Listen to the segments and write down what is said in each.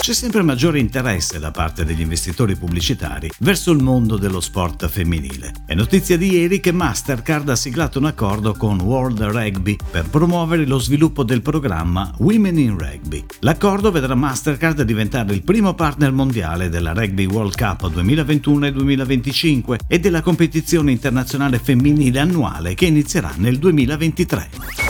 C'è sempre maggiore interesse da parte degli investitori pubblicitari verso il mondo dello sport femminile. È notizia di ieri che Mastercard ha siglato un accordo con World Rugby per promuovere lo sviluppo del programma Women in Rugby. L'accordo vedrà Mastercard diventare il primo partner mondiale della Rugby World Cup 2021 e 2025 e della competizione internazionale femminile annuale che inizierà nel 2023.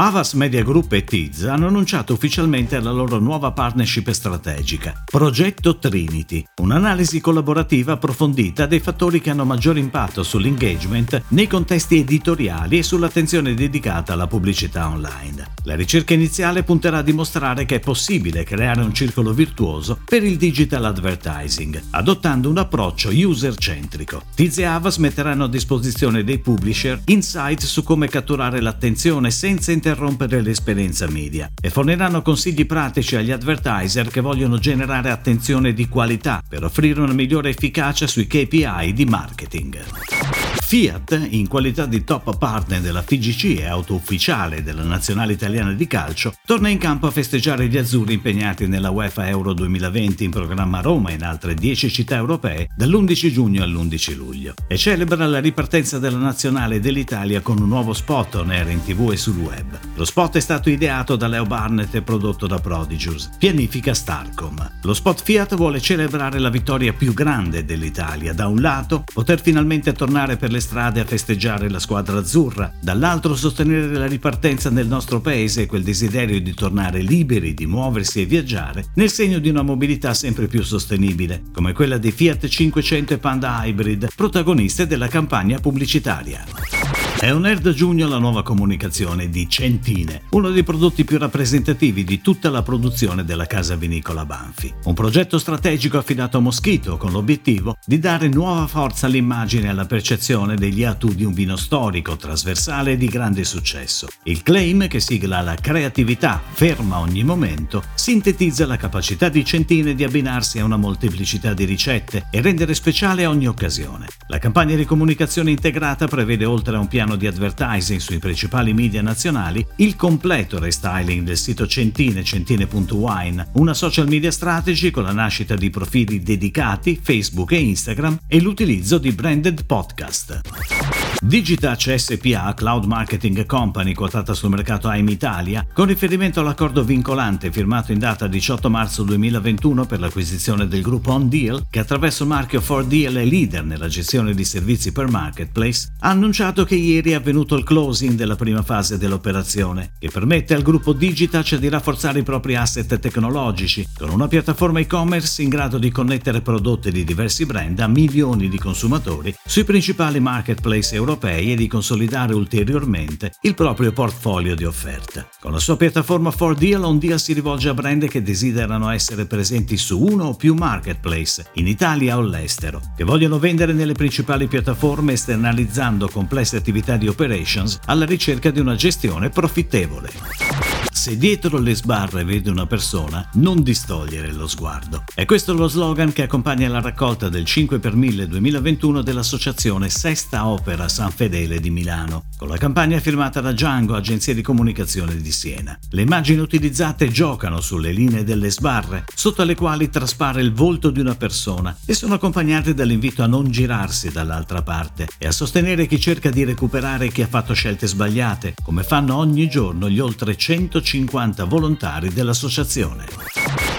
Avas Media Group e Tiz hanno annunciato ufficialmente la loro nuova partnership strategica, Progetto Trinity, un'analisi collaborativa approfondita dei fattori che hanno maggior impatto sull'engagement nei contesti editoriali e sull'attenzione dedicata alla pubblicità online. La ricerca iniziale punterà a dimostrare che è possibile creare un circolo virtuoso per il digital advertising, adottando un approccio user-centrico. Tiz e Avas metteranno a disposizione dei publisher insight su come catturare l'attenzione senza interrompere interrompere l'esperienza media e forniranno consigli pratici agli advertiser che vogliono generare attenzione di qualità per offrire una migliore efficacia sui KPI di marketing. Fiat, in qualità di top partner della FIGC e auto ufficiale della nazionale italiana di calcio, torna in campo a festeggiare gli azzurri impegnati nella UEFA Euro 2020 in programma a Roma e in altre 10 città europee dall'11 giugno all'11 luglio e celebra la ripartenza della nazionale dell'Italia con un nuovo spot on air in tv e sul web. Lo spot è stato ideato da Leo Barnett e prodotto da Prodigious. Pianifica Starcom. Lo spot Fiat vuole celebrare la vittoria più grande dell'Italia. Da un lato, poter finalmente tornare per le le strade a festeggiare la squadra azzurra, dall'altro sostenere la ripartenza nel nostro paese e quel desiderio di tornare liberi, di muoversi e viaggiare, nel segno di una mobilità sempre più sostenibile, come quella dei Fiat 500 e Panda Hybrid, protagoniste della campagna pubblicitaria. È un Air da giugno la nuova comunicazione di Centine, uno dei prodotti più rappresentativi di tutta la produzione della casa vinicola Banfi. Un progetto strategico affidato a Moschito con l'obiettivo di dare nuova forza all'immagine e alla percezione degli atu di un vino storico, trasversale e di grande successo. Il claim, che sigla la creatività ferma ogni momento, sintetizza la capacità di Centine di abbinarsi a una molteplicità di ricette e rendere speciale ogni occasione. La campagna di comunicazione integrata prevede oltre a un piano piano di advertising sui principali media nazionali, il completo restyling del sito Centine, centine.wine, una social media strategy con la nascita di profili dedicati, Facebook e Instagram e l'utilizzo di branded podcast. Digitac SPA, Cloud Marketing Company, quotata sul mercato AIM Italia, con riferimento all'accordo vincolante firmato in data 18 marzo 2021 per l'acquisizione del gruppo OnDeal, che attraverso il marchio 4Deal è leader nella gestione di servizi per marketplace, ha annunciato che ieri è avvenuto il closing della prima fase dell'operazione, che permette al gruppo Digitac di rafforzare i propri asset tecnologici, con una piattaforma e-commerce in grado di connettere prodotti di diversi brand a milioni di consumatori sui principali marketplace europei europei e di consolidare ulteriormente il proprio portfolio di offerte. Con la sua piattaforma 4Deal, OnDeal si rivolge a brand che desiderano essere presenti su uno o più marketplace, in Italia o all'estero, che vogliono vendere nelle principali piattaforme esternalizzando complesse attività di operations alla ricerca di una gestione profittevole. Se dietro le sbarre vedi una persona, non distogliere lo sguardo. E questo è lo slogan che accompagna la raccolta del 5 per 1000 2021 dell'associazione Sesta Opera San Fedele di Milano, con la campagna firmata da Django, agenzia di comunicazione di Siena. Le immagini utilizzate giocano sulle linee delle sbarre, sotto le quali traspare il volto di una persona e sono accompagnate dall'invito a non girarsi dall'altra parte e a sostenere chi cerca di recuperare chi ha fatto scelte sbagliate, come fanno ogni giorno gli oltre 150 150 volontari dell'associazione.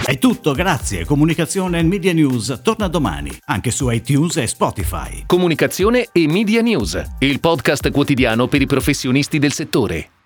È tutto, grazie. Comunicazione e Media News torna domani, anche su iTunes e Spotify. Comunicazione e Media News, il podcast quotidiano per i professionisti del settore.